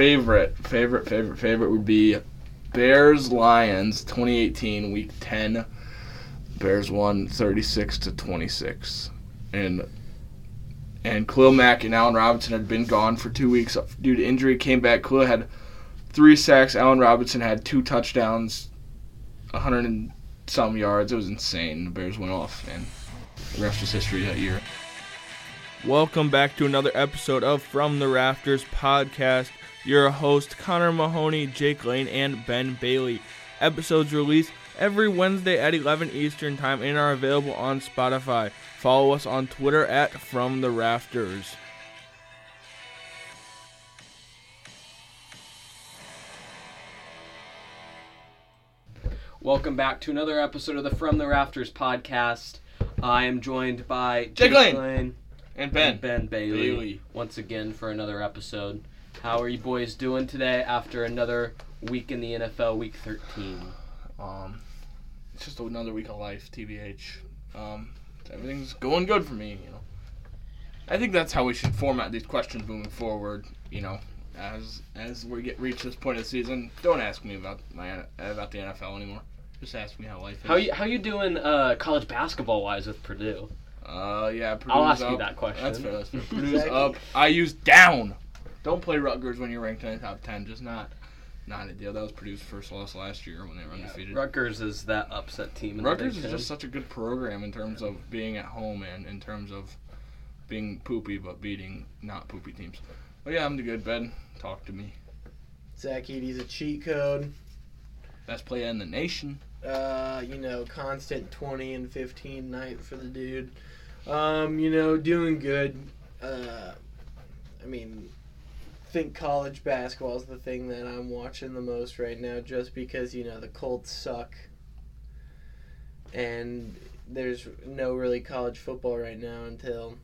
favorite, favorite, favorite, favorite would be Bears Lions 2018 Week 10. Bears won 36 to 26, and and Khalil Mack and Allen Robinson had been gone for two weeks due to injury. Came back. Khalil had three sacks. Allen Robinson had two touchdowns, 100 and some yards. It was insane. The Bears went off, and the rest was history that year. Welcome back to another episode of From the Rafters podcast. Your host Connor Mahoney, Jake Lane, and Ben Bailey. Episodes released every Wednesday at 11 Eastern Time and are available on Spotify. Follow us on Twitter at From the Rafters. Welcome back to another episode of the From the Rafters podcast. I am joined by Jake Lane. Lane And Ben. and Ben Bailey, Bailey. once again for another episode. How are you boys doing today after another week in the NFL, Week 13? Um, it's just another week of life, TBH. Um, everything's going good for me, you know. I think that's how we should format these questions moving forward. You know, as as we get reach this point of the season, don't ask me about my about the NFL anymore. Just ask me how life is. How you how you doing uh, college basketball wise with Purdue? Uh, yeah. Purdue's I'll ask you that question. That's fair. That's fair. Purdue's up. I use down. Don't play Rutgers when you're ranked in the top ten. Just not, not a deal. That was Purdue's first loss last year when they were undefeated. Rutgers is that upset team. In Rutgers the is Ten. just such a good program in terms of being at home and in terms of being poopy but beating not poopy teams. But yeah, I'm the good Ben. Talk to me. Zach Edey's a cheat code. Best player in the nation. Uh, you know, constant 20 and 15 night for the dude. Um, you know, doing good. Uh, I mean, think college basketball is the thing that I'm watching the most right now just because, you know, the Colts suck. And there's no really college football right now until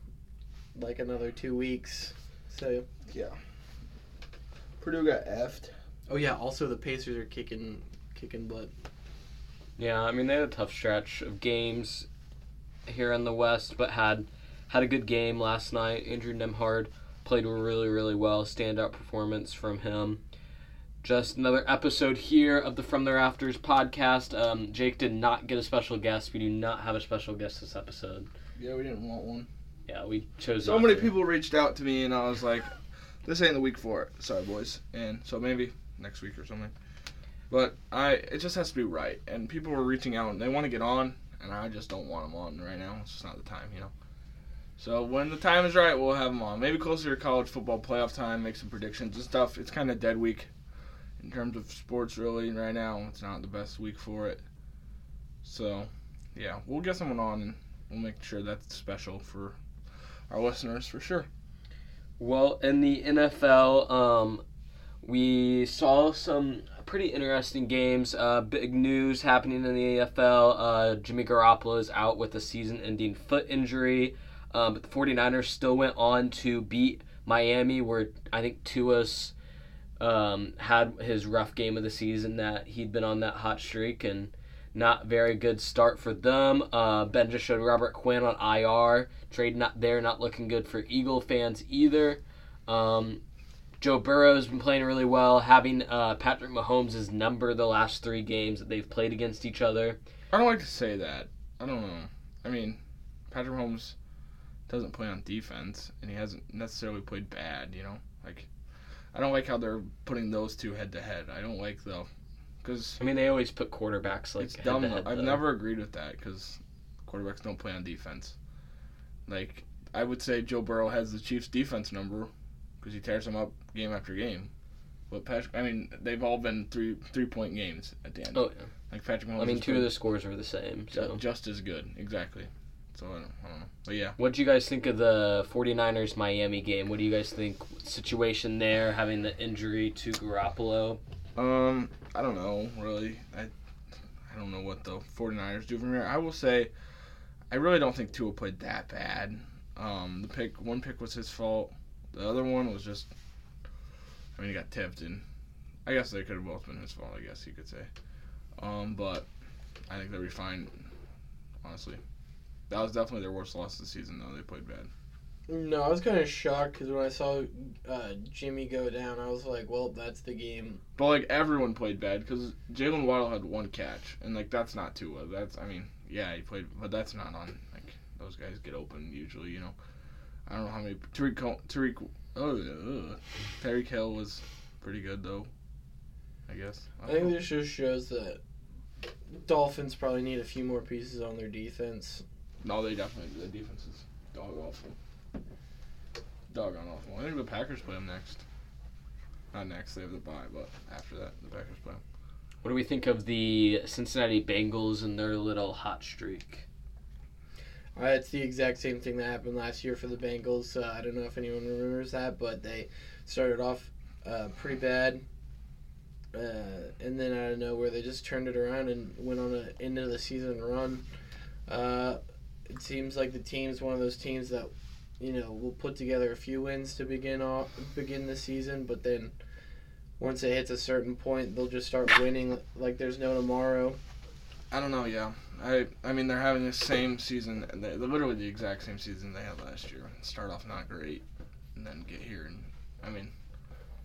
like another two weeks. So, yeah, Purdue got effed. oh yeah, also the Pacers are kicking kicking butt. Yeah, I mean they had a tough stretch of games here in the West, but had had a good game last night. Andrew Nembhard played really, really well. Standout performance from him. Just another episode here of the From the Rafters podcast. Um, Jake did not get a special guest. We do not have a special guest this episode. Yeah, we didn't want one. Yeah, we chose. So many to. people reached out to me and I was like, this ain't the week for it. Sorry, boys. And so maybe next week or something. But I, it just has to be right. And people were reaching out and they want to get on, and I just don't want them on right now. It's just not the time, you know. So when the time is right, we'll have them on. Maybe closer to college football playoff time, make some predictions and stuff. It's kind of dead week in terms of sports, really. Right now, it's not the best week for it. So, yeah, we'll get someone on and we'll make sure that's special for our listeners for sure. Well, in the NFL, um, we saw some pretty interesting games. Uh, big news happening in the AFL. Uh, Jimmy Garoppolo is out with a season ending foot injury. Um, but the 49ers still went on to beat Miami, where I think Tua's um, had his rough game of the season that he'd been on that hot streak and not very good start for them. Uh, ben just showed Robert Quinn on IR. Trade not there, not looking good for Eagle fans either. Um, Joe Burrow's been playing really well, having uh, Patrick Mahomes' number the last three games that they've played against each other. I don't like to say that. I don't know. I mean, Patrick Holmes doesn't play on defense, and he hasn't necessarily played bad. You know, like I don't like how they're putting those two head to head. I don't like though, because I mean, they always put quarterbacks like it's dumb. I've though. never agreed with that because quarterbacks don't play on defense. Like I would say, Joe Burrow has the Chiefs' defense number because he tears them up game after game. But Patrick, I mean, they've all been three three point games at the end. Oh, yeah. Like Patrick Mahomes. I mean, two of the scores were the same. So, just as good, exactly. So I don't, I don't know, but yeah. what do you guys think of the 49ers Miami game? What do you guys think situation there, having the injury to Garoppolo? Um, I don't know really. I I don't know what the 49ers do from here. I will say, I really don't think Tua played that bad. Um, the pick, one pick was his fault. The other one was just, I mean, he got tipped, and I guess they could have both been his fault. I guess you could say. Um, but I think they'll be fine. Honestly, that was definitely their worst loss of the season, though. They played bad. No, I was kind of shocked because when I saw uh, Jimmy go down, I was like, "Well, that's the game." But like everyone played bad because Jaylen Waddle had one catch, and like that's not Tua. That's I mean, yeah, he played, but that's not on. Like those guys get open usually, you know. I don't know how many Tariq Tariq oh ugh. Tyreek Hill was pretty good though. I guess. I think this just shows that Dolphins probably need a few more pieces on their defense. No, they definitely the defense is dog awful. Doggone awful. I think the Packers play them next. Not next, they have the bye, but after that, the Packers play 'em. What do we think of the Cincinnati Bengals and their little hot streak? Uh, it's the exact same thing that happened last year for the Bengals. Uh, I don't know if anyone remembers that, but they started off uh, pretty bad, uh, and then out of nowhere they just turned it around and went on an end of the season run. Uh, it seems like the team's one of those teams that you know will put together a few wins to begin off begin the season, but then once it hits a certain point, they'll just start winning like there's no tomorrow. I don't know. Yeah, I I mean they're having the same season, they, literally the exact same season they had last year. Start off not great, and then get here, and I mean,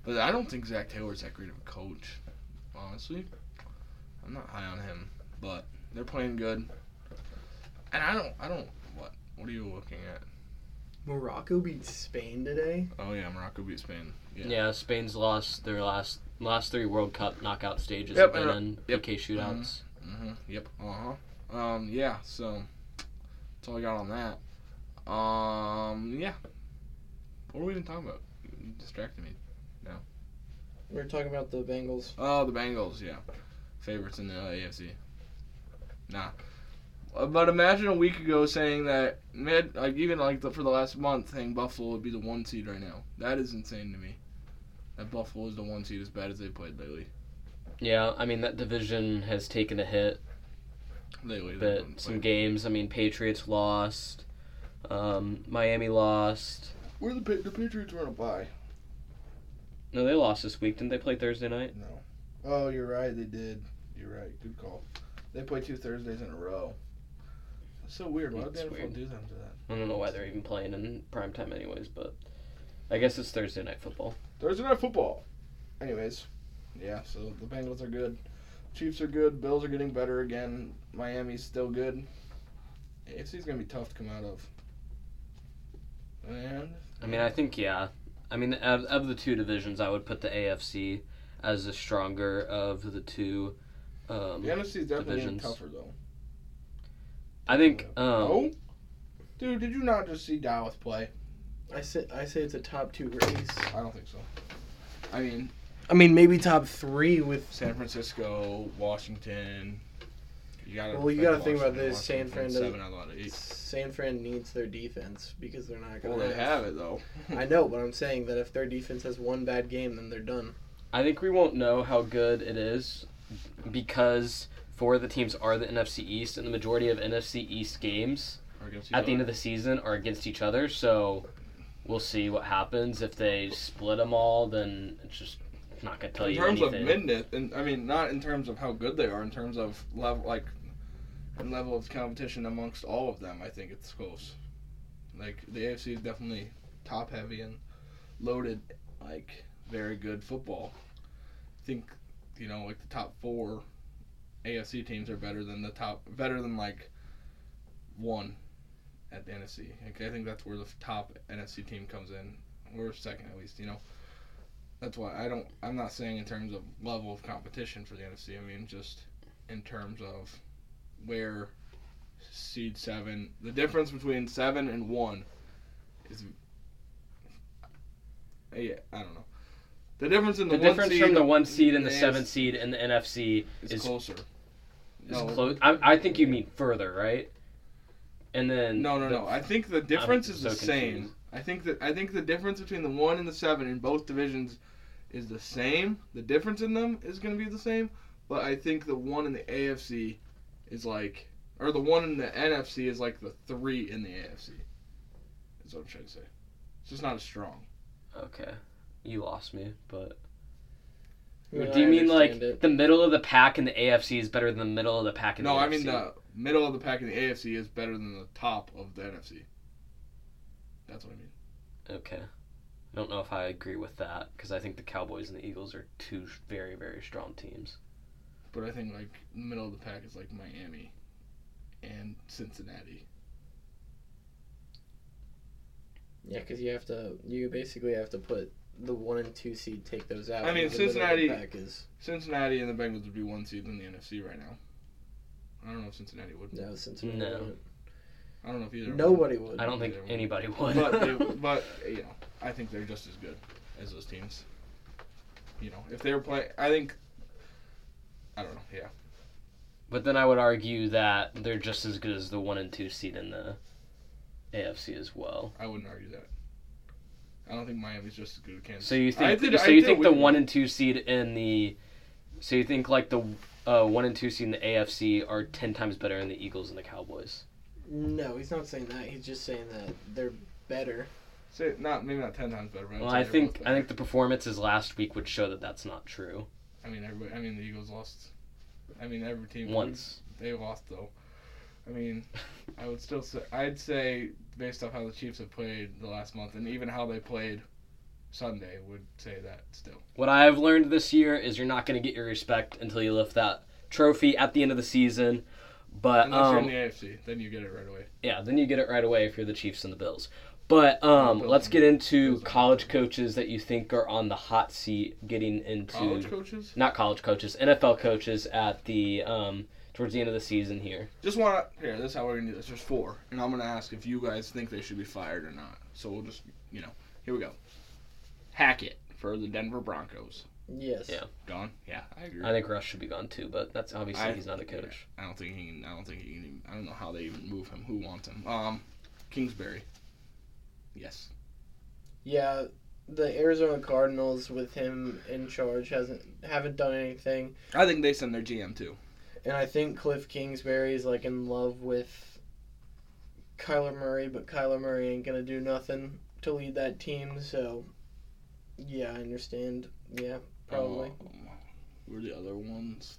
but I don't think Zac Taylor's that great of a coach. Honestly, I'm not high on him, but they're playing good, and I don't I don't what what are you looking at? Morocco beat Spain today. Oh yeah, Morocco beat Spain. Yeah. Yeah, Spain's lost their last last three World Cup knockout stages Yep, have been in Yep. PK shootouts. Mm-hmm. Yep. Uh huh. Um. Yeah. So that's all I got on that. Um. Yeah. What were we even talking about? You distracted me. We were talking about the Bengals. Oh, the Bengals. Yeah. Favorites in the uh, AFC. Nah. But imagine a week ago saying that mid, like even like the, for the last month, saying Buffalo would be the one seed right now. That is insane to me. That Buffalo is the one seed as bad as they played lately. Yeah, I mean that division has taken a hit. Lately, But some playing- games, I mean Patriots lost, um, Miami lost. Where the the Patriots were on a bye. No, they lost this week. Didn't they play Thursday night? No. Oh, you're right. They did. You're right. Good call. They play two Thursdays in a row. So weird. Why would the NFL weird. do them to that? I don't know why they're even playing in prime time, anyways. But I guess it's Thursday night football. Thursday night football. Anyways, yeah. So the Bengals are good. Chiefs are good. Bills are getting better again. Miami's still good. AFC's gonna be tough to come out of. And I mean, I think yeah. I mean, of, of the two divisions, I would put the AFC as the stronger of the two. Um, the NFC's definitely divisions. tougher though. I think. Um, oh, dude, did you not just see Dallas play? I say I say it's a top two race. I don't think so. I mean, I mean, maybe top three with. San Francisco, Washington. You gotta Well, you gotta think about this, San Washington Fran seven doesn't- out of eight. San Fran needs their defense because they're not gonna. Well, they have it though. I know, but I'm saying that if their defense has one bad game, then they're done. I think we won't know how good it is because four of the teams are the NFC East, and the majority of NFC East games at each the end of the season are against each other. So we'll see what happens if they split them all. Then it's just not gonna tell in you terms anything. of midness, and I mean not in terms of how good they are, in terms of level, like, in level of competition amongst all of them. I think it's close. Like the AFC is definitely top heavy and loaded, like very good football. I think you know like the top four AFC teams are better than the top, better than like one at the NFC. Like, I think that's where the top NFC team comes in, or second at least. You know. That's why I don't. I'm not saying in terms of level of competition for the NFC. I mean just in terms of where seed seven. The difference between seven and one is. Yeah, I don't know. The difference in the, the one difference seed from the one seed and the seven seed in the NFC is, is closer. Is No. close. I, I think you mean further, right? And then No, no, the- no. I think the difference is so the same. I think that I think the difference between the one and the seven in both divisions is the same. The difference in them is going to be the same, but I think the one in the AFC is like, or the one in the NFC is like the three in the AFC. That's what I'm trying to say. It's just not as strong. Okay, you lost me, but. Yeah, Do you I mean like it. the middle of the pack in the AFC is better than the middle of the pack in No, the No, I NFC? mean the middle of the pack in the AFC is better than the top of the NFC. That's what I mean. Okay. I don't know if I agree with that because I think the Cowboys and the Eagles are two very, very strong teams. But I think like the middle of the pack is like Miami and Cincinnati. Yeah, because you have to. You basically have to put the one and two seed, take those out. I mean, and the middle of the Cincinnati- is Cincinnati and the Bengals would be one seed in the NFC right now. I don't know if Cincinnati would. no Cincinnati. No. wouldn't. I don't know if either. would. Nobody would. I don't think Either one. anybody would. but they, but you know, I think they're just as good as those teams. You know, if they were playing, I think. I don't know. Yeah, But then I would argue that they're just as good as the one and two seed in the AFC as well. I wouldn't argue that. I don't think Miami's just as good as Kansas. So you I think did- so you did think the one and two seed in the so you think like the uh, one and two seed in the AFC are ten times better than the Eagles and the Cowboys? No, he's not saying that. He's just saying that they're better. Say not maybe not ten times better. But I'd Well, I think I think the performances last week would show that that's not true. I mean, everybody. I mean, the Eagles lost. I mean, every team Once. they lost though. I mean, I would still say I'd say based off how the Chiefs have played the last month and even how they played Sunday would say that still. What I have learned this year is you're not going to get your respect until you lift that trophy at the end of the season. But Unless you're in um, the AFC, then you get it right away. yeah, then you get it right away if you're the Chiefs and the Bills. But um, Bills let's get into Bills college coaches that you think are on the hot seat getting into College coaches. not college coaches, NFL coaches at the um, towards the end of the season here. Just want to here. This is how we're gonna do this. There's four, and I'm gonna ask if you guys think they should be fired or not. So we'll just you know here we go. Hackett for the Denver Broncos. Yes. Yeah. Gone. Yeah, I agree. I think Rush should be gone too, but that's obviously I- he's not a coach. I don't think he can. I don't think he can. Even, I don't know how they even move him. Who wants him? Um, Kingsbury. Yes. Yeah, the Arizona Cardinals with him in charge hasn't haven't done anything, I think they send their GM too. And I think Cliff Kingsbury is like in love with Kyler Murray, but Kyler Murray ain't gonna do nothing to lead that team. So, yeah, I understand. Yeah, probably. Um, who are the other ones?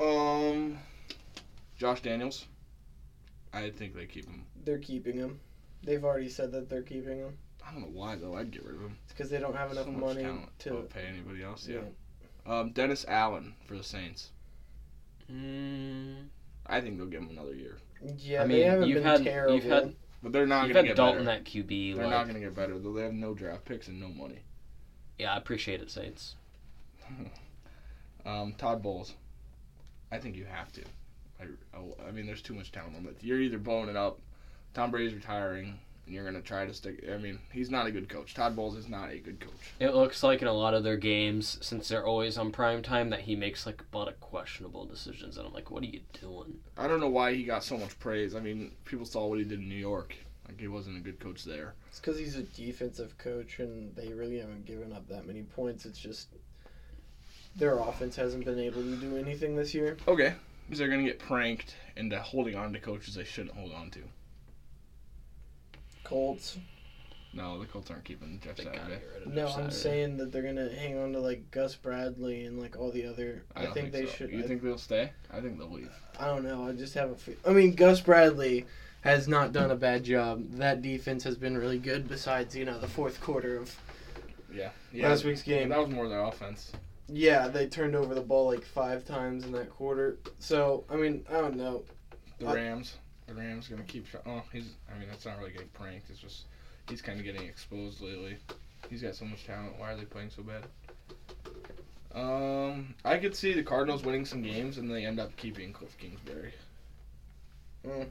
Um, Josh Daniels. I think they keep him. They're keeping him. They've already said that they're keeping him. I don't know why though. I'd get rid of him. It's because they don't have enough so money to. to pay anybody else. Yeah. Um, Dennis Allen for the Saints. Mm, I think they'll give him another year, Yeah, I they mean, haven't you've been had terrible. you've had but they're not you've going to had get Dalton better. at QB. They're like, not going to get better though. They have no draft picks and no money. yeah, I appreciate it, Saints. Um, Todd Bowles. I think you have to. I, I, I mean, there's too much talent on that. You're either blowing it up. Tom Brady's retiring, and you're gonna try to stick. I mean, he's not a good coach. Todd Bowles is not a good coach. It looks like in a lot of their games, since they're always on prime time, that he makes like a lot of questionable decisions, and I'm like, what are you doing? I don't know why he got so much praise. I mean, people saw what he did in New York. Like he wasn't a good coach there. It's because he's a defensive coach, and they really haven't given up that many points. It's just their offense hasn't been able to do anything this year. Okay, because they're gonna get pranked into holding on to coaches they shouldn't hold on to. Colts. No, the Colts aren't keeping Jeff They gotta Saturday. get rid of No, Jeff I'm Saturday. saying that they're gonna hang on to like Gus Bradley and like all the other. I, don't think, they so. should. You I, think they'll stay? I think they'll leave. I don't know. I just have a. Fe- I mean, Gus Bradley has not done a bad job. That defense has been really good. Besides, you know, the fourth quarter of Yeah. yeah. last week's game. That was more their offense. Yeah, they turned over the ball like five times in that quarter. So I mean, I don't know. The I- Rams. The Rams gonna keep. Oh, he's. I mean, that's not really getting pranked. It's just he's kind of getting exposed lately. He's got so much talent. Why are they playing so bad? Um, I could see the Cardinals winning some games and they end up keeping Cliff Kingsbury. Mm.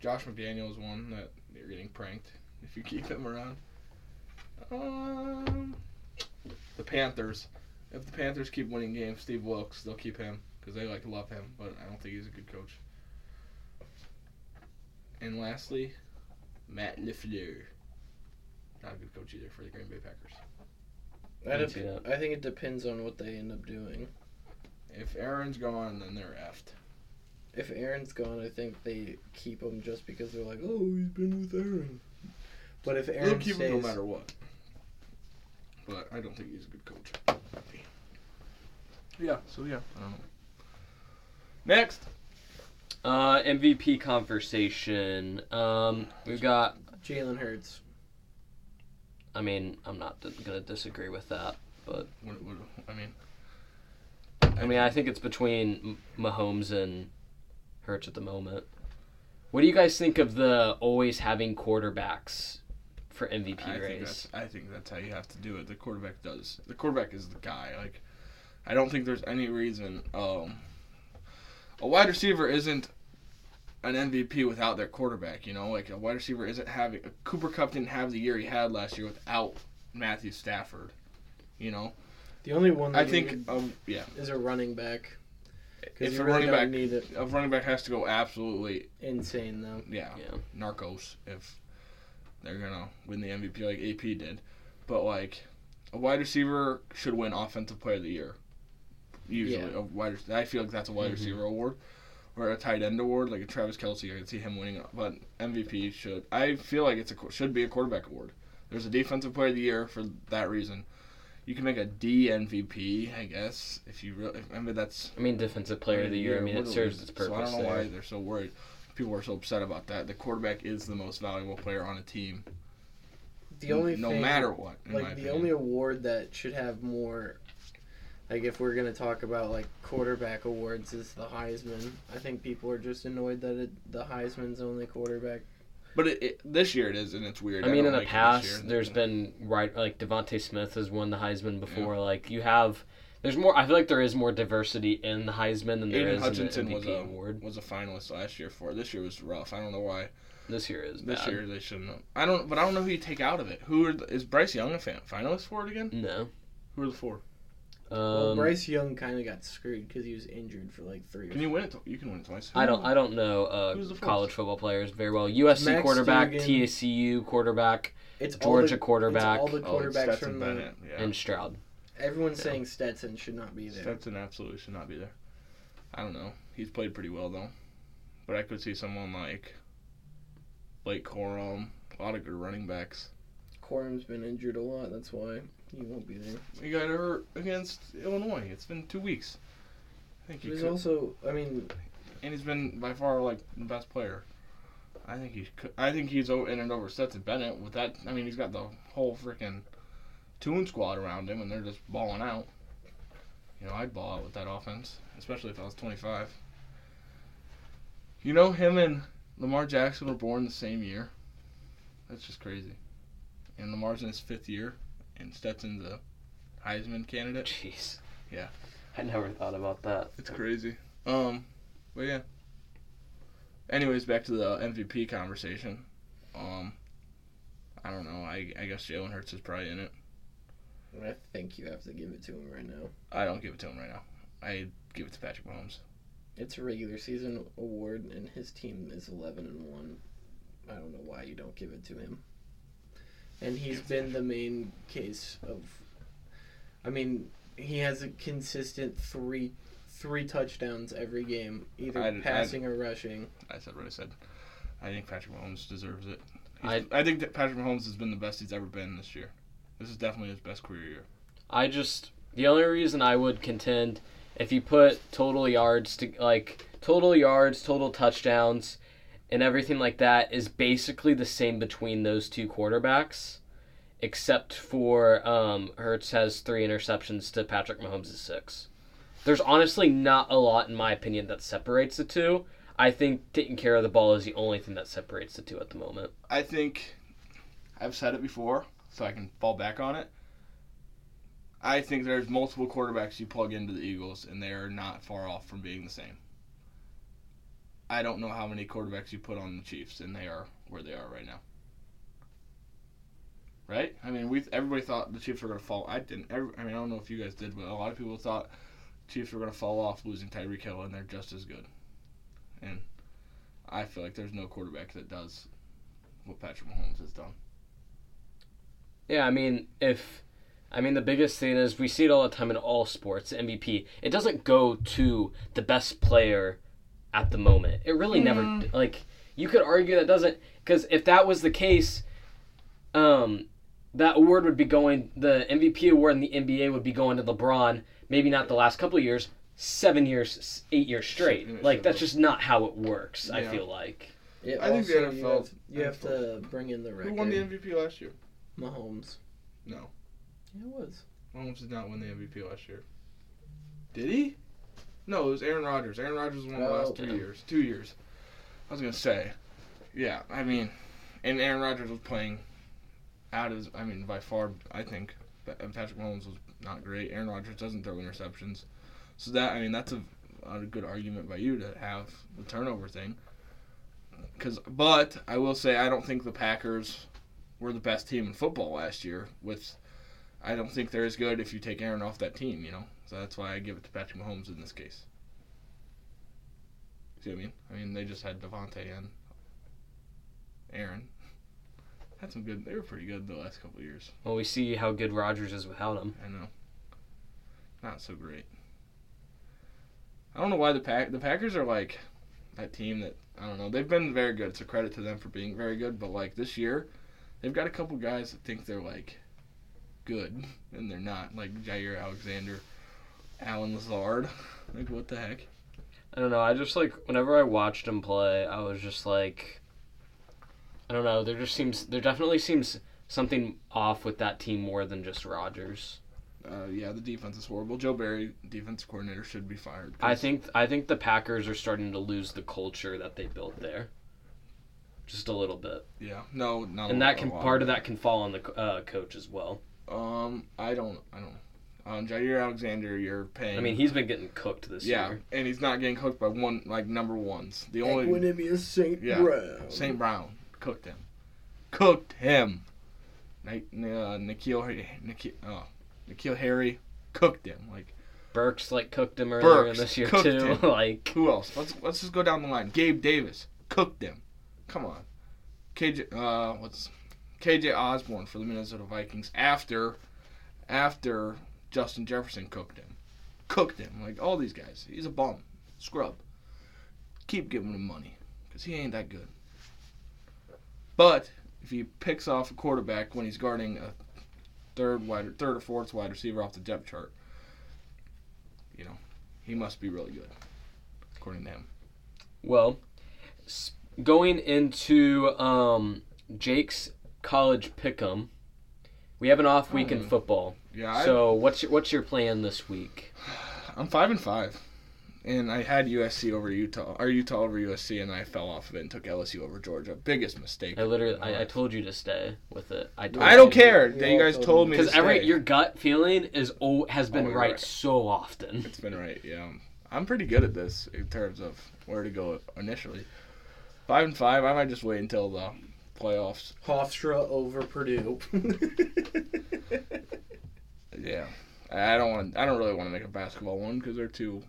Josh McDaniel is one that you're getting pranked if you keep him around. Um, the Panthers. If the Panthers keep winning games, Steve Wilks, they'll keep him because they like love him. But I don't think he's a good coach. And lastly, Matt LaFleur. Not a good coach either for the Green Bay Packers. I, dep- I think it depends on what they end up doing. If Aaron's gone, then they're effed. If Aaron's gone, I think they keep him just because they're like, oh, he's been with Aaron. But if Aaron They'll Aaron keep stays, him no matter what. But I don't think he's a good coach. Yeah, so yeah, I don't know. Next. Uh, MVP conversation. Um, we've got Jalen Hurts. I mean, I'm not d- gonna disagree with that, but What, what, I mean, I mean, I think it's between M- Mahomes and Hurts at the moment. What do you guys think of the always having quarterbacks for MVP I think race? that's I think that's how you have to do it. The quarterback does. The quarterback is the guy. Like, I don't think there's any reason. Um, a wide receiver isn't an MVP without their quarterback. You know, like a wide receiver isn't having. Cooper Kupp didn't have the year he had last year without Matthew Stafford. You know, The only one I think. Um, yeah, is a running back. If a really running back, need it. a running back has to go absolutely Insane though. yeah, Yeah. narcos if they're gonna win the MVP like AP did. But like a wide receiver should win offensive player of the year. Usually Yeah. a wide I feel like that's a wide Mhm. receiver award. Or a tight end award, like a Travis Kelce, I can see him winning. it. But MVP should. I feel like it's a should be a quarterback award. There's a defensive player of the year for that reason. You can make a D MVP, I guess, if you really. I mean, that's I mean, defensive player of the year. I mean, it serves its purpose So I don't know there. why they're so worried. People are so upset about that. The quarterback is the most valuable player on a team. The only no thing, matter what. in my like the opinion. only award that should have more like if we're gonna talk about like quarterback awards is the Heisman. I think people are just annoyed that it, the Heisman's only quarterback. But it, it, this year it is, and it's weird. I mean, don't in the like past, year. there's been right like DeVonta Smith has won the Heisman before. Like you have, there's more. I feel like there is more diversity in the Heisman than there Aiden is Hutchinson in the was a award. was a finalist last year for it. This year was rough. I don't know why. This year is This bad. year they shouldn't. Have. I don't. But I don't know who you take out of it. Who are, the- is Bryce Young a fan, finalist for it again? No. Who are the four? Well, Um, Bryce Young kind of got screwed because he was injured for like three. or Can you win it? You can win it twice. I don't. I don't know uh, Who's the fourth? college football players very well. USC Max quarterback, Duggan. TCU quarterback, It's Georgia all the, quarterback, It's all the Oh, quarterbacks Stetson from the. Bennett. Yeah. and Stroud. Everyone's saying Stetson should not be there. Stetson absolutely should not be there. I don't know. He's played pretty well though, but I could see someone like Blake Corum, a lot of good running backs. Corum's been injured a lot. That's why he won't be there. He got hurt against Illinois. It's been two weeks. I think he He's could, also, I mean, and he's been by far like the best player. I think he could. I think he's o- in and over Stetson Bennett with that. I mean, he's got the whole freaking Toon squad around him, and they're just balling out. You know, I'd ball out with that offense, especially if I was 25. You know, him and Lamar Jackson were born the same year. That's just crazy. And Lamar's in his fifth year, and Stetson's a Heisman candidate. Jeez. Yeah. I never thought about that. It's crazy. Um, but yeah. Anyways, back to the MVP conversation. Um, I don't know. I I guess Jalen Hurts is probably in it. I think you have to give it to him right now. I don't give it to him right now. I give it to Patrick Mahomes. It's a regular season award, and his team is 11 and 1. I don't know why you don't give it to him. And he's been the main case of. I mean, he has a consistent three three touchdowns every game, either I'd- I'd- passing or rushing. I said what I said. I think Patrick Mahomes deserves it. I- I think that Patrick Mahomes has been the best he's ever been this year. This is definitely his best career year. I just the only reason I would contend if you put total yards to like total yards, total touchdowns, and everything like that is basically the same between those two quarterbacks, except for um, Hurts has three interceptions to Patrick Mahomes' six. There's honestly not a lot, in my opinion, that separates the two. I think taking care of the ball is the only thing that separates the two at the moment. I think I've said it before, so I can fall back on it. I think there's multiple quarterbacks you plug into the Eagles, and they are not far off from being the same. I don't know how many quarterbacks you put on the Chiefs, and they are where they are right now. Right? I mean, we everybody thought the Chiefs were going to fall. I didn't. Every, I mean, I don't know if you guys did, but a lot of people thought Chiefs were going to fall off losing Tyreek Hill, and they're just as good. And I feel like there's no quarterback that does what Patrick Mahomes has done. Yeah, I mean, if I mean the biggest thing is we see it all the time in all sports, MVP. It doesn't go to the best player at the moment. It really never Mm. like you could argue that doesn't cuz if that was the case um that award would be going the MVP award in the NBA would be going to LeBron, maybe not the last couple of years, 7 years, 8 years straight. Should- Like should that's just not how it works, I feel like. Yeah, I think the also, you NFL have, you have to bring in the record. Who won the MVP last year? Mahomes. No. Yeah, it was. Mahomes did not win the MVP last year. Did he? No, it was Aaron Rodgers. Aaron Rodgers won the Oh, last two yeah. years. Two years. I was gonna say. Yeah, I mean, and Aaron Rodgers was playing out as I mean, by far, I think Patrick Mahomes was not great. Aaron Rodgers doesn't throw interceptions, so that I mean that's a, a good argument by you to have the turnover thing. Cause, but I will say I don't think the Packers were the best team in football last year. With, I don't think they're as good if you take Aaron off that team. You know, so that's why I give it to Patrick Mahomes in this case. See what I mean? I mean they just had Davante and Aaron. Had some good. They were pretty good the last couple of years. Well, we see how good Rodgers is without him. I know. Not so great. I don't know why the pack the Packers are like that team that I don't know. They've been very good. It's a credit to them for being very good. But like this year, they've got a couple guys that think they're like good and they're not. Like Jaire Alexander, Allen Lazard. Like what the heck? I don't know. I just like whenever I watched him play, I was just like, I don't know. There just seems there definitely seems something off with that team more than just Rodgers. Uh, yeah, the defense is horrible. Joe Barry, defense coordinator, should be fired. I think I think the Packers are starting to lose the culture that they built there. Just a little bit, Yeah, no, not. and lot- that a can lot part of that can fall on the uh, coach as well. Um, I don't. I don't. Um, Jaire Alexander, you're paying. I mean, he's been getting cooked this Yeah, year. Yeah, and he's not getting cooked by one like number ones. The only Equanimeous St. Yeah. Brown. St. Brown cooked him, cooked him. Like uh, N'Keal, N'Keal, oh, N'Keal Harry cooked him. Like Burks like cooked him earlier Burks this year too. like who else? Let's let's just go down the line. Gabe Davis cooked him. Come on, KJ. Uh, what's KJ Osborn for the Minnesota Vikings after after Justin Jefferson cooked him, cooked him. Like all these guys, he's a bum, scrub. Keep giving him money because he ain't that good. But if he picks off a quarterback when he's guarding a third wide, third or fourth wide receiver off the depth chart, you know, he must be really good, according to him. Well, going into um, Jake's college pick'em, we have an off week in Hmm. football. Yeah, I, So what's your what's your plan this week? I'm five and five, and I had USC over Utah, or Utah over USC, and I fell off of it and took LSU over Georgia. Biggest mistake. I literally I, I told you to stay with it. I told I don't you. care You that you all guys told told me. me to Because every stay. your gut feeling is oh has been Always right, right. so often. It's been right, yeah. I'm pretty good at this in terms of where to go initially. Five and five. I might just wait until the playoffs. Hofstra over Purdue. Yeah, I don't want. I don't really want to make a basketball one because they're too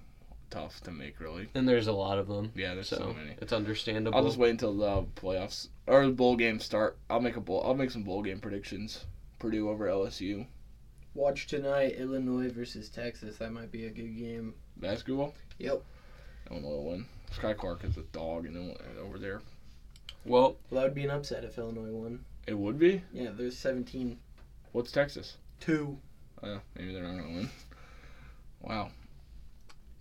tough to make. Really. And there's a lot of them. Yeah, there's so, So many. it's understandable. I'll just wait until the playoffs or the bowl games start. I'll make a bowl. I'll make some bowl game predictions. Purdue over LSU. Watch tonight, Illinois versus Texas. That might be a good game. Basketball. Yep. Illinois will win. Skyy Clark is a dog, and then over there Well, Well, that would be an upset if Illinois won. it would be. Yeah, there's 17 What's Texas? 2. Uh, maybe they're not gonna win. Wow.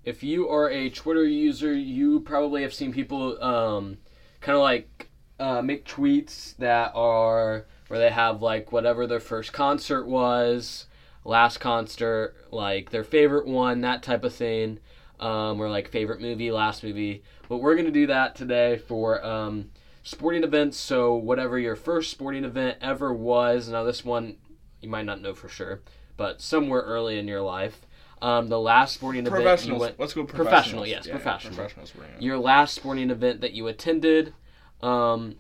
if you are a Twitter user, you probably have seen people um, kind of like uh, make tweets that are where they have like whatever their first concert was, last concert, like their favorite one, that type of thing, um, or like favorite movie, last movie. But we're gonna do that today for um, sporting events. So whatever your first sporting event ever was. Now this one you might not know for sure, but somewhere early in your life. Um, the last sporting event you went, Let's go Professional, yes, Yeah, professional. Bring your last sporting event that you attended, um,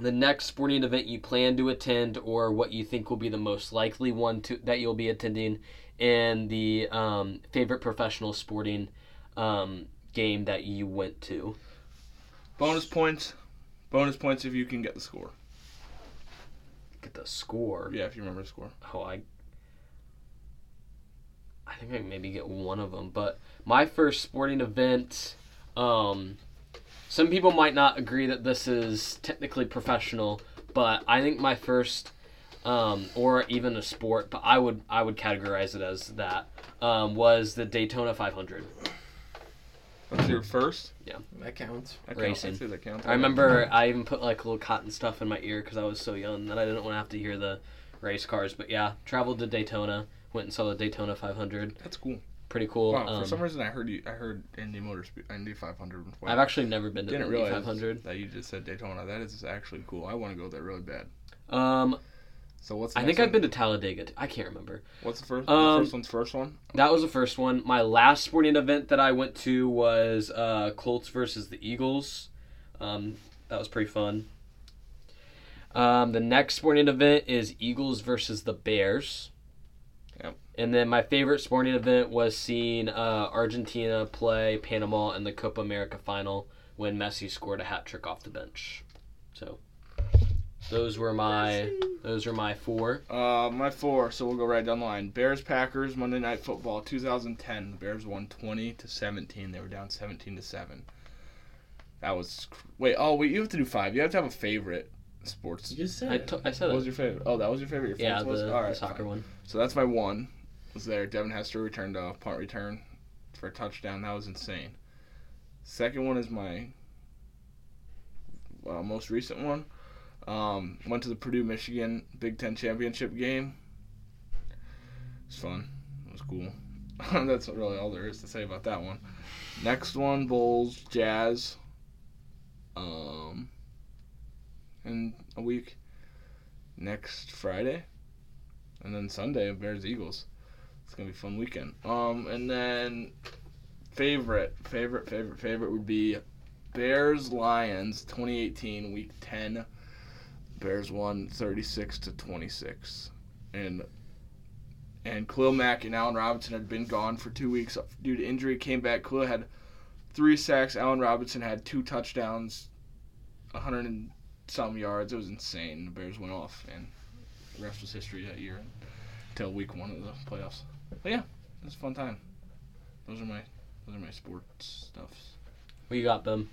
the next sporting event you plan to attend, or what you think will be the most likely one to that you'll be attending, and the um, favorite professional sporting um, game that you went to. Bonus points. Bonus points if you can get the score. Get the score. Yeah, if you remember the score. Oh, I. I think I maybe get one of them, but my first sporting event. Um, some people might not agree that this is technically professional, but I think my first, um, or even a sport, but I would I would categorize it as that um, was the Daytona 500. That's your first. That counts. That counts. Racing. I'd that counts. I remember I even put like little cotton stuff in my ear because I was so young that I didn't want to have to hear the race cars. But yeah, traveled to Daytona, went and saw the Daytona 500. That's cool. Pretty cool. Wow, Um, for some reason I heard you. I heard Indy Motor Indy 500. Wow. I've actually never been to didn't Indy 500. that you just said Daytona. That is actually cool. I want to go there really bad. Um, So what's? I think one? I've been to Talladega. I can't remember. What's the first? Um, the first one's first one. That was the first one. My last sporting event that I went to was uh, Colts versus the Eagles. Um, that was pretty fun. Um, the next sporting event is Eagles versus the Bears. Yep. And then my favorite sporting event was seeing uh, Argentina play Panama in the Copa America final when Messi scored a hat trick off the bench. So those were my those were my four. Uh, my four. So we'll go right down the line. Bears Packers Monday Night Football 2010. The Bears won 20 to 17. They were down 17 to seven. That was wait. Oh wait, you have to do five. You have to have a favorite sports. You just said I, it. to- I said What was your favorite? Oh, that was your favorite. Your Yeah, fourth was? the, All the soccer fine. one. So that's my one. Was there? Devin Hester returned a punt return for a touchdown. That was insane. Second one is my uh, most recent one. Um, went to the Purdue Michigan Big Ten championship game. It was fun. It was cool. that's really all there is to say about that one. Next one, Bulls Jazz. Um, in a week. Next Friday and then Sunday Bears Eagles. It's gonna be a fun weekend. Um, and then favorite, favorite, favorite, favorite would be Bears Lions 2018 Week 10. Bears won 36 to 26, and and Khalil Mack and Allen Robinson had been gone for two weeks due to injury. Came back. Khalil had three sacks. Allen Robinson had two touchdowns, 100 and some yards. It was insane. The Bears went off, and the rest was history that year until week one of the playoffs. But yeah, it was a fun time. Those are my those are my sports stuffs. What you got, them?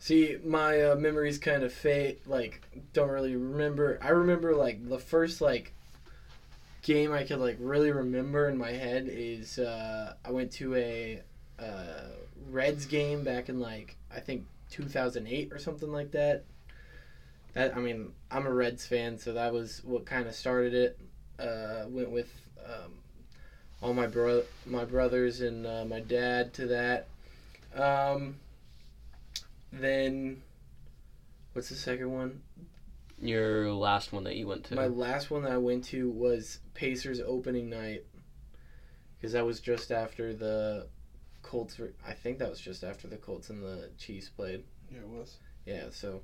See, my uh, memories kind of fade. Like, don't really remember. I remember like the first like game I could like really remember in my head is uh, I went to a uh, Reds game back in like I think 2008 or something like that. That I mean, I'm a Reds fan, so that was what kind of started it. Uh, went with um, all my bro- my brothers and uh, my dad to that. Um, then, what's the second one? Your last one that you went to. My last one that I went to was Pacers opening night, because that was just after the Colts. were- I think that was just after the Colts and the Chiefs played. Yeah, it was. Yeah, so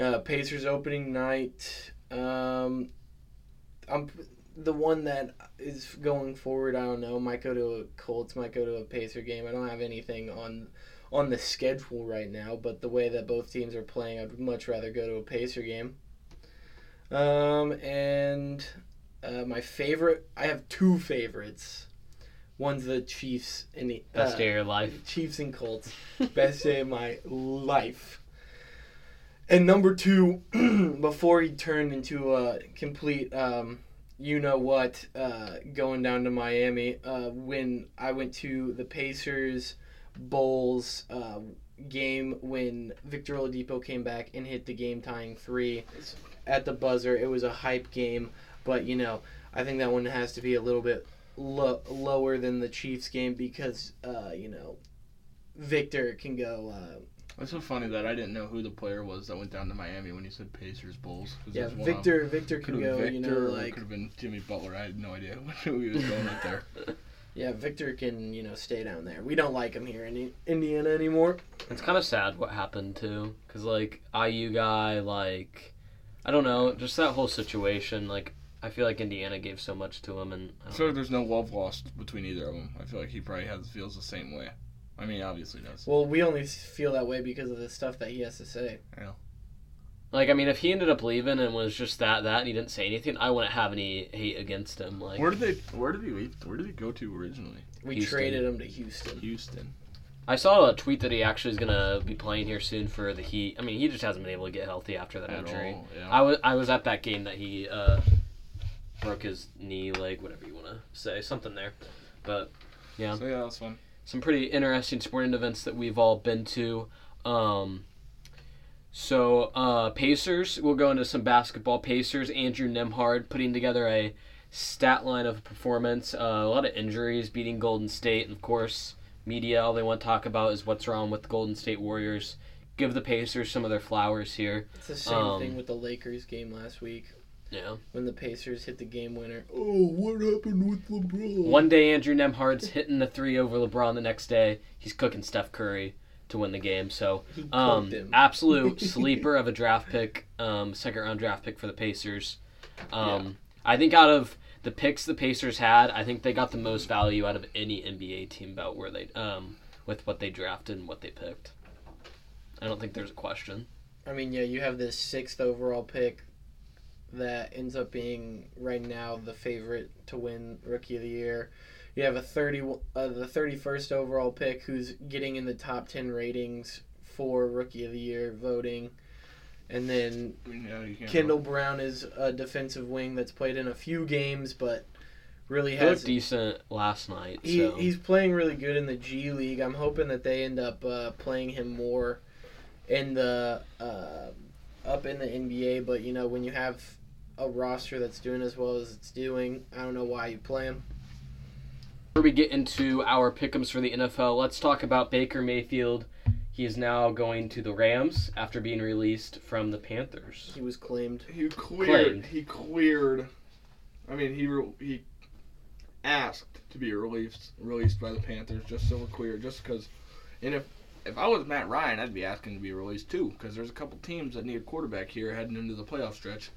uh, Pacers opening night. Um, I'm the one that is going forward. I don't know. Might go to a Colts. Might go to a Pacer game. I don't have anything on on the schedule right now. But the way that both teams are playing, I'd much rather go to a Pacer game. Um, and uh, my favorite. I have two favorites. One's the Chiefs and the Best uh, day of your life. Chiefs and Colts. Best day of my life. And number two, before he turned into a complete, um, you know what, uh, going down to Miami, uh, when I went to the Pacers Bulls uh, game when Victor Oladipo came back and hit the game tying three at the buzzer. It was a hype game, but you know, I think that one has to be a little bit lo- lower than the Chiefs game because, uh, you know, Victor can go. It's so funny that I didn't know who the player was that went down to Miami when you said Pacers Bulls. 'cause yeah, there's one Victor. Victor Could go. Victor, you know, like could have been Jimmy Butler. I had no idea who he was going with there. yeah, Victor can you know stay down there. We don't like him here in Indiana anymore. It's kind of sad what happened too, cause like IU guy, like I don't know, just that whole situation. Like I feel like Indiana gave so much to him, and I I don't feel like there's no love lost between either of them. I feel like he probably has feels the same way. I mean, obviously does. Well, we only feel that way because of the stuff that he has to say. Yeah. like I mean, if he ended up leaving and was just that that and he didn't say anything, I wouldn't have any hate against him. Like Where did they? Where did he leave? Where did he go to originally? We Houston. traded him to Houston. Houston. I saw a tweet that he actually is gonna be playing here soon for the Heat. I mean, he just hasn't been able to get healthy after that At injury. all. Yeah. I was I was at that game that he uh, broke his knee, leg, whatever you want to say, something there. But yeah, So yeah, that was fun. Some pretty interesting sporting events that we've all been to. Um, so uh, Pacers, we'll go into some basketball. Pacers, Andrew Nembhard putting together a stat line of performance. Uh, a lot of injuries, beating Golden State, and of course, media all they want to talk about is what's wrong with the Golden State Warriors. Give the Pacers some of their flowers here. It's the same Um, thing with the Lakers game last week Yeah. when the Pacers hit the game winner. Oh, what happened with LeBron? One day Andrew Nembhard's hitting the three over LeBron. The next day he's cooking Steph Curry to win the game. So um, him. absolute sleeper of a draft pick, um, second round draft pick for the Pacers. Um, I think out of the picks the Pacers had, I think they got the most value out of any NBA team about where they um, with what they drafted and what they picked. I don't think there's a question. I mean, yeah, you have this sixth overall pick that ends up being right now the favorite to win Rookie of the Year. You have a thirty, uh, the thirty-first overall pick who's getting in the top ten ratings for Rookie of the Year voting, and then I mean, yeah, you can't Kendall Brown is a defensive wing that's played in a few games, but really He looked has decent last night. he, so. he's playing really good in the G League. I'm hoping that they end up uh, playing him more in the uh, up in the NBA. But you know, when you have a roster that's doing as well as it's doing, I don't know why you play him. Before we get into our pick'ems for the NFL, let's talk about Baker Mayfield. He is now going to the Rams after being released from the Panthers. He was claimed. He cleared. Claimed. He cleared. I mean, he re- he asked to be released released by the Panthers just so we're clear. Just because, and if if I was Matt Ryan, I'd be asking to be released too. Because there's a couple teams that need a quarterback here heading into the playoff stretch.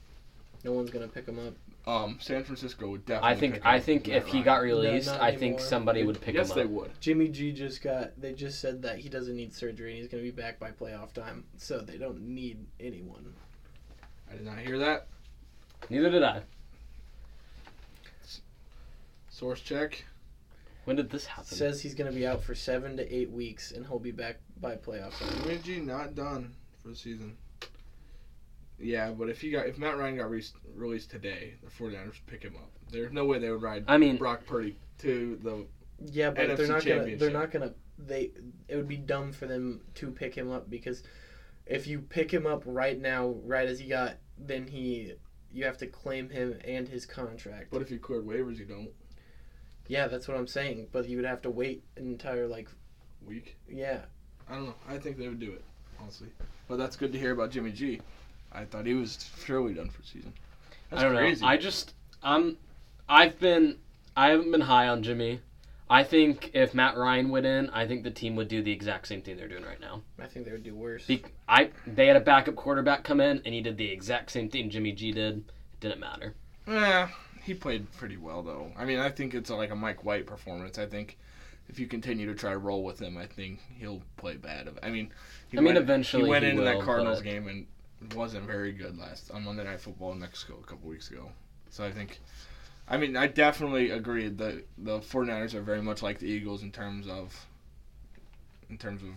No one's gonna pick him up. Um, San Francisco would definitely. I think pick I think if he Ryan. got released, not I think anymore. somebody would pick him up. yes, him they up. would. Jimmy G just got. They just said that he doesn't need surgery and he's gonna be back by playoff time. So they don't need anyone. I did not hear that. Neither did I. Source check. When did this happen? Says he's gonna be out for seven to eight weeks and he'll be back by playoff time. Jimmy G not done for the season. Yeah, but if he got if Matt Ryan got re- released today, the 49ers pick him up. There's no way they would ride I mean, Brock Purdy to the Yeah, but NFC they're not gonna. They're not gonna. They. It would be dumb for them to pick him up because if you pick him up right now, right as he got, then he. You have to claim him and his contract. But if you cleared waivers, you don't. Yeah, that's what I'm saying. But you would have to wait an entire like. Week. Yeah, I don't know. I think they would do it, honestly. But that's good to hear about Jimmy G. I thought he was surely done for season. That's I don't crazy. know. I just I'm I've been I haven't been high on Jimmy. I think if Matt Ryan went in, I think the team would do the exact same thing they're doing right now. I think they would do worse. Be- I they had a backup quarterback come in and he did the exact same thing Jimmy G did. It didn't matter. Yeah, he played pretty well though. I mean, I think it's like a Mike White performance. I think if you continue to try to roll with him, I think he'll play bad. I mean, he I mean, went, eventually he went he into will, that Cardinals but- game and wasn't very good last on Monday Night Football in Mexico a couple weeks ago. So I think, I mean, I definitely agree that the 49ers are very much like the Eagles in terms of, in terms of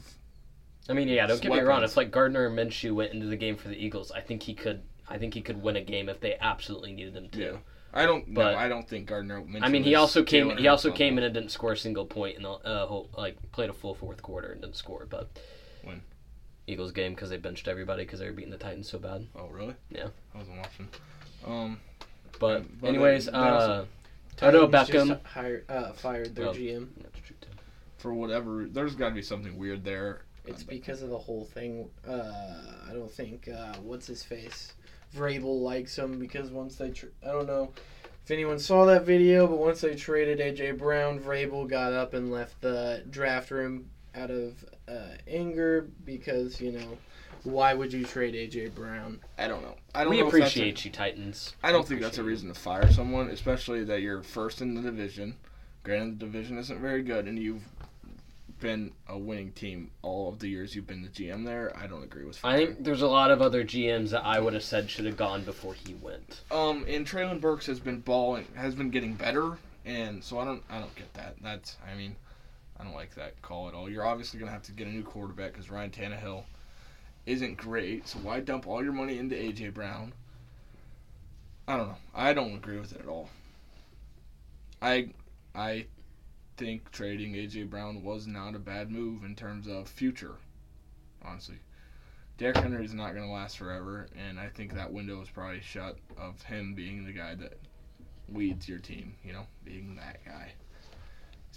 I mean, yeah, don't get me wrong. It's like Gardner Minshew went into the game for the Eagles, I think he could. I think he could win a game if they absolutely needed him to. Yeah. I don't. But- no, I don't think Gardner. I mean, he also came. He also came in and didn't score a single point in the uh, whole like played a full fourth quarter and didn't score. But? Eagles game because they benched everybody because they were beating the Titans so bad. Oh really? Yeah. I wasn't watching. Um. But, But anyways, they- they uh, also- Odell Titans just Beckham. hired, uh, fired their Oh. GM. that's true too. for whatever, there's got to be something weird there. It's because of the whole thing. Uh, I don't think uh, what's his face, Vrabel likes him because once they, tr- I don't know if anyone saw that video, but once they traded AJ Brown, Vrabel got up and left the draft room out of uh, anger because you know why would you trade AJ Brown? I don't know. I don't We know that's a- appreciate you, Titans. I don't think that's a reason to fire someone, especially that you're first in the division. Granted, the division isn't very good, and you've been a winning team all of the years you've been the GM there. I don't agree with. I think there's a lot of other GMs that I would have said should have gone before he went. Um, and Treylon Burks has been balling, has been getting better, and so I don't, I don't get that. That's, I mean, I don't like that call at all. You're obviously gonna have to get a new quarterback because Ryan Tannehill isn't great. So why dump all your money into AJ Brown? I don't know. I don't agree with it at all. I, I think trading AJ Brown was not a bad move in terms of future. Honestly, Derrick Henry is not going to last forever, and I think that window is probably shut of him being the guy that leads your team. You know, being that guy.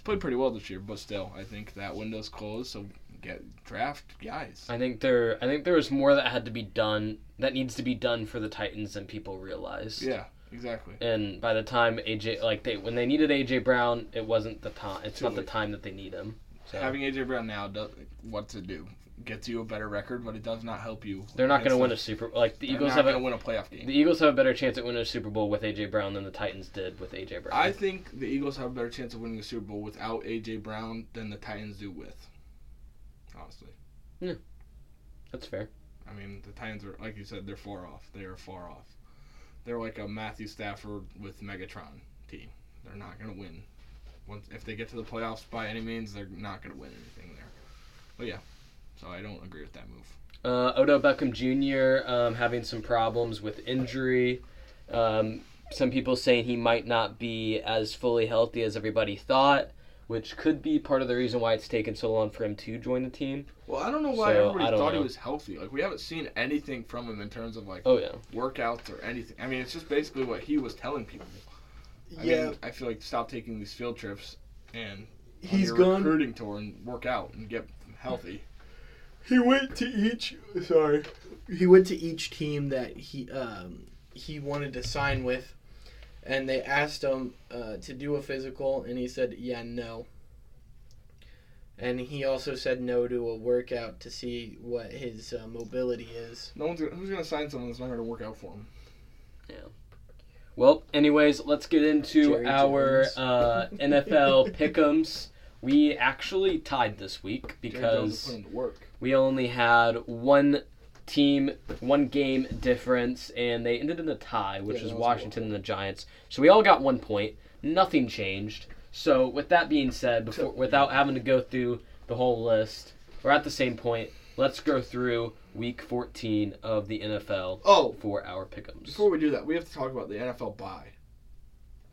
Played pretty well this year, but still, I think that window's closed. So get draft guys. I think there I think there was more that had to be done that needs to be done for the Titans than people realize. Yeah, exactly. And by the time AJ like they when they needed AJ Brown, it wasn't the time. It's Too not the time that they need him. So Having AJ Brown now does what's it do? Gets you a better record, but it does not help you. they're not going to win a Super like the Eagles not have going a to win a playoff game. the Eagles have a better chance at winning a Super Bowl with AJ Brown than the Titans did with AJ Brown. I think the Eagles have a better chance of winning a Super Bowl without AJ Brown than the Titans do with. Honestly, Yeah. That's fair. I mean the Titans are like you said, they're far off. They are far off. They're like a Matthew Stafford with Megatron team. They're not going to win. Once if they get to the playoffs by any means, they're not going to win anything there. But yeah, so I don't agree with that move. Uh, Odell Beckham Jr. Um, having some problems with injury. Um, some people saying he might not be as fully healthy as everybody thought, which could be part of the reason why it's taken so long for him to join the team. Well, I don't know why So, everybody I don't thought he was healthy. Like we haven't seen anything from him in terms of like Oh yeah, workouts or anything. I mean, it's just basically what he was telling people. I yeah, mean, I feel like stop taking these field trips and on he's your gone. recruiting tour and work out and get healthy. He went to each. Sorry. He went to each team that he um, he wanted to sign with, and they asked him uh, to do a physical, and he said, "Yeah, no." And he also said no to a workout to see what his uh, mobility is. No one's gonna, who's going to sign someone that's not going to work out for him. Yeah. Well, anyways, let's get into Jerry our uh, NFL pickums. We actually tied this week Jerry Jones is because putting to work. We only had one team, one game difference, and they ended in a tie, which Yeah, is that was Washington and the Giants. So we all got one point. Nothing changed. So with that being said, before without having to go through the whole list, we're at the same point. Let's go through Week 14 of the NFL Oh, for our pick'ems. before we do that, we have to talk about the NFL bye.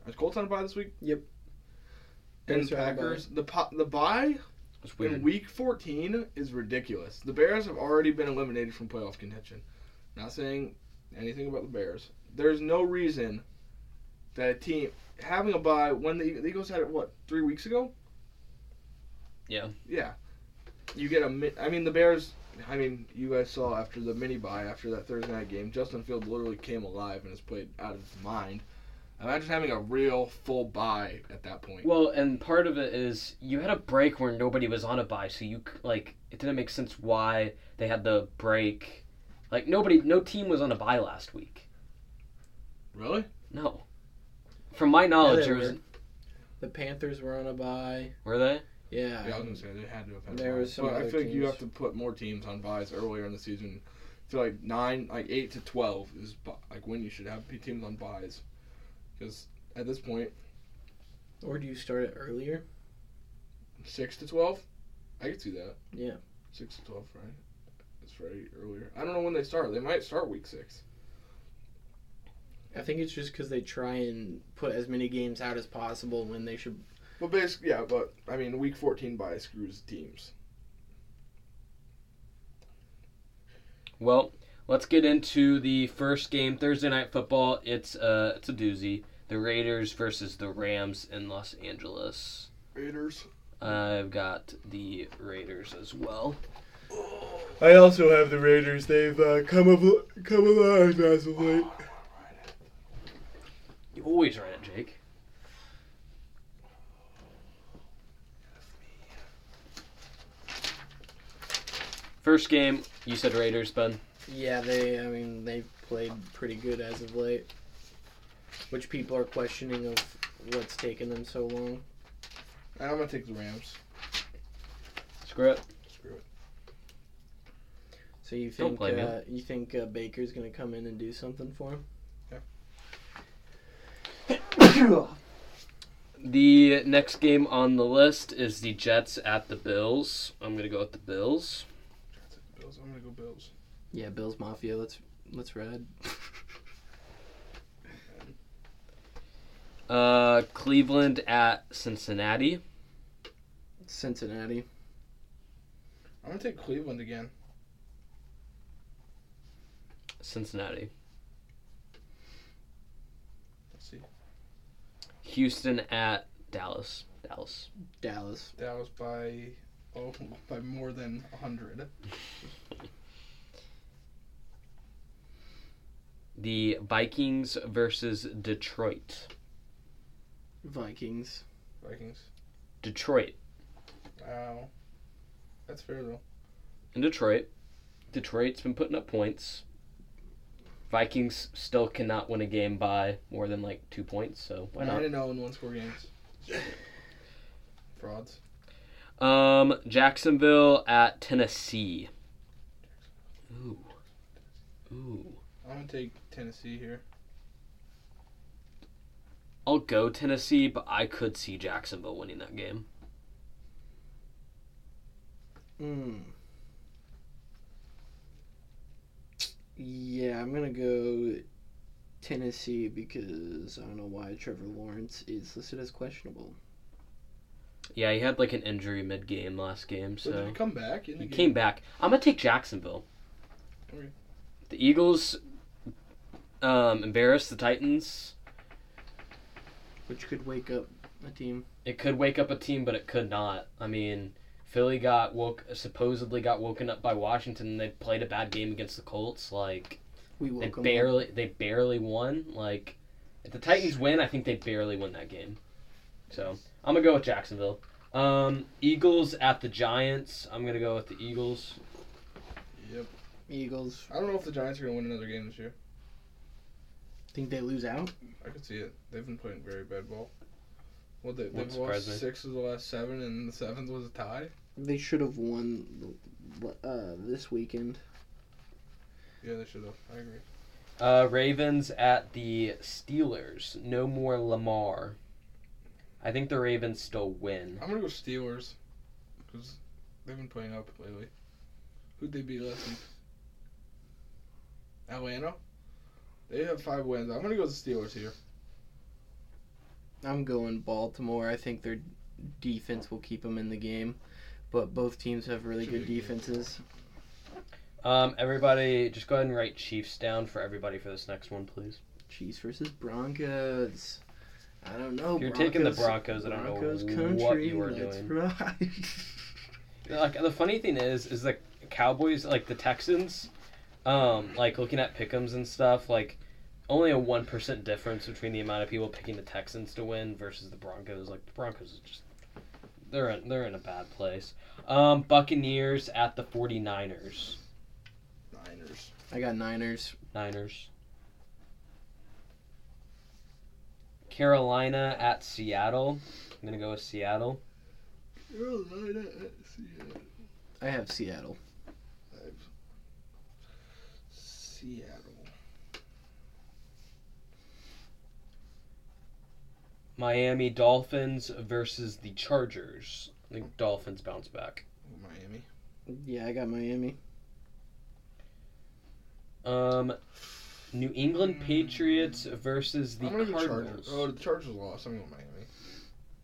Is Colts on a bye this week? Yep. And Bears are on a bye. Packers, the po- the bye It's weird. in week 14 is ridiculous. The Bears have already been eliminated from playoff contention. Not saying anything about the Bears. There's no reason that a team having a bye when the, Eagles had it what three weeks ago. Yeah. Yeah. You get a. mi- I mean the Bears. I mean you guys saw after the mini bye after that Thursday night game, Justin Fields literally came alive and has played out of his mind. Imagine having a real full bye at that point. Well, and part of it is you had a break where nobody was on a bye, so you like it didn't make sense why they had the break. Like nobody, no team was on a bye last week. really? No, from my knowledge, they there was. The Panthers were on a bye. were they? Yeah. Yeah, I was gonna say they had to have had. There byes. was some but I other feel like you have to put more teams on byes earlier in the season. I feel like nine, like eight to twelve is like when you should have p- teams on byes, because at this point, Or do you start it earlier? six to twelve, I could see that. Yeah. Six to twelve, right? It's very earlier. I don't know when they start. They might start week six. I think it's just because they try and put as many games out as possible when they should. But basically, yeah. But I mean, week fourteen bye screws teams. Well, let's get into the first game Thursday night football. It's uh, it's a doozy. The Raiders versus the Rams in Los Angeles. Raiders. I've got the Raiders as well. I also have the Raiders. They've uh, come av- come alive as of late. You always run it, Jake. First game, you said Raiders, Ben. Yeah, they. I mean, they've played pretty good as of late. Which people are questioning of what's taking them so long. I'm gonna take the Rams. Screw it. Screw it. So you Don't think blame uh, you think uh, Baker's gonna come in and do something for him? The next game on the list is the Jets at the Bills. I'm gonna go with the Bills. Jets at the Bills. I'm gonna go Bills. Yeah, Bills Mafia. Let's let's ride. Uh, Cleveland at Cincinnati. Cincinnati. I'm gonna take Cleveland again. Cincinnati. Let's see. Houston at Dallas. Dallas. Dallas. Dallas by oh by more than hundred. The Vikings versus Detroit. Vikings. Vikings. Detroit. Wow. That's fair though. In Detroit. Detroit's been putting up points. Vikings still cannot win a game by more than like two points, so why Nine not? and zero in one score games. Frauds. Um, Jacksonville at Tennessee. Ooh. Ooh. I'm gonna take Tennessee here. I'll go Tennessee, but I could see Jacksonville winning that game. Mm. Yeah, I'm gonna go Tennessee because I don't know why Trevor Lawrence is listed as questionable. Yeah, he had like an injury mid game last game, So did he come back in the he game? came back. I'm gonna take Jacksonville. Okay. The Eagles um, embarrassed the Titans. Which could wake up a team. It could wake up a team, but it could not. I mean, Philly got woke, supposedly got woken up by Washington. and They played a bad game against the Colts. Like We they woke 'em up. barely, they barely won. Like if the Titans win, I think they barely win that game. So I'm gonna go with Jacksonville. Um, Eagles at the Giants. I'm gonna go with the Eagles. Yep. Eagles. I don't know if the Giants are gonna win another game this year. Think they lose out? I could see it. They've been playing very bad ball. Well, they, Wouldn't they've lost surprise me. six of the last seven, and the seventh was a tie. They should have won uh, this weekend. Yeah, they should have. I agree. Uh, Ravens at the Steelers. No more Lamar. I think the Ravens still win. I'm gonna go Steelers because they've been playing up lately. Who'd they beat last week? Atlanta. They have five wins. I'm gonna go with the Steelers here. I'm going Baltimore. I think their defense will keep them in the game, but both teams have really good be a good defenses. Um, everybody, just go ahead and write Chiefs down for everybody for this next one, please. Chiefs versus Broncos. I don't know. If you're taking the Broncos, I don't know Broncos what you are let's doing. ride. Like the funny thing is, is the Cowboys, like the Texans, um, like looking at pickums and stuff, like only a one percent difference between the amount of people picking the Texans to win versus the Broncos. Like the Broncos is just they're in, they're in a bad place. Um, Buccaneers at the 49ers. Niners. I got Niners. Niners. Carolina at Seattle. I'm gonna go with Seattle. Carolina at Seattle. I have Seattle. I have Seattle. Miami Dolphins versus the Chargers. I think Dolphins bounce back. Miami. Yeah, I got Miami. Um, New England Patriots versus the I'm gonna Chargers. Oh, the Chargers lost. I'm going Miami.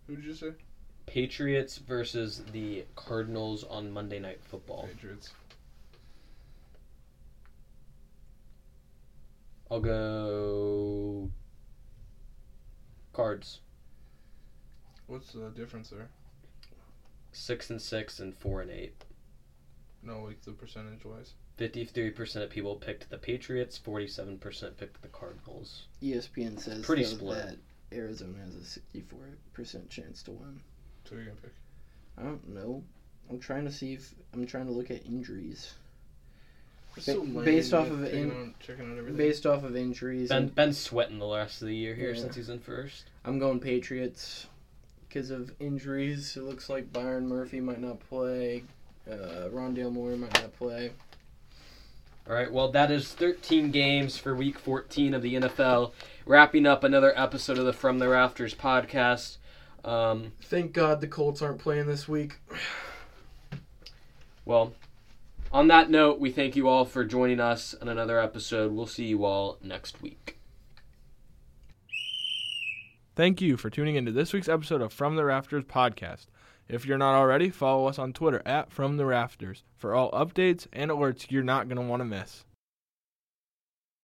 Who did you say? Patriots versus the Cardinals on Monday Night Football. Patriots. I'll go Cards. What's the difference there? Six and six and four and eight. No, like the percentage wise. Fifty-three percent of people picked the Patriots. Forty-seven percent picked the Cardinals. ESPN says Pretty though, split. that Arizona has a 64% chance to win. So you're gonna pick. I don't know. I'm trying to see if I'm trying to look at injuries. We're Ba- so based off of in- on, checking out. Based off of injuries, Ben and Ben's sweating the rest of the year here Yeah. since he's in first. I'm going Patriots because of injuries. It looks like Byron Murphy might not play. Uh, Rondale Moore might not play. All right, well, that is 13 games for week 14 of the NFL, wrapping up another episode of the From the Rafters podcast. Um, Thank God the Colts aren't playing this week. well, on that note, we thank you all for joining us on another episode. We'll see you all next week. Thank you for tuning into this week's episode of From the Rafters podcast. If you're not already, follow us on Twitter at From the Rafters for all updates and alerts you're not going to want to miss.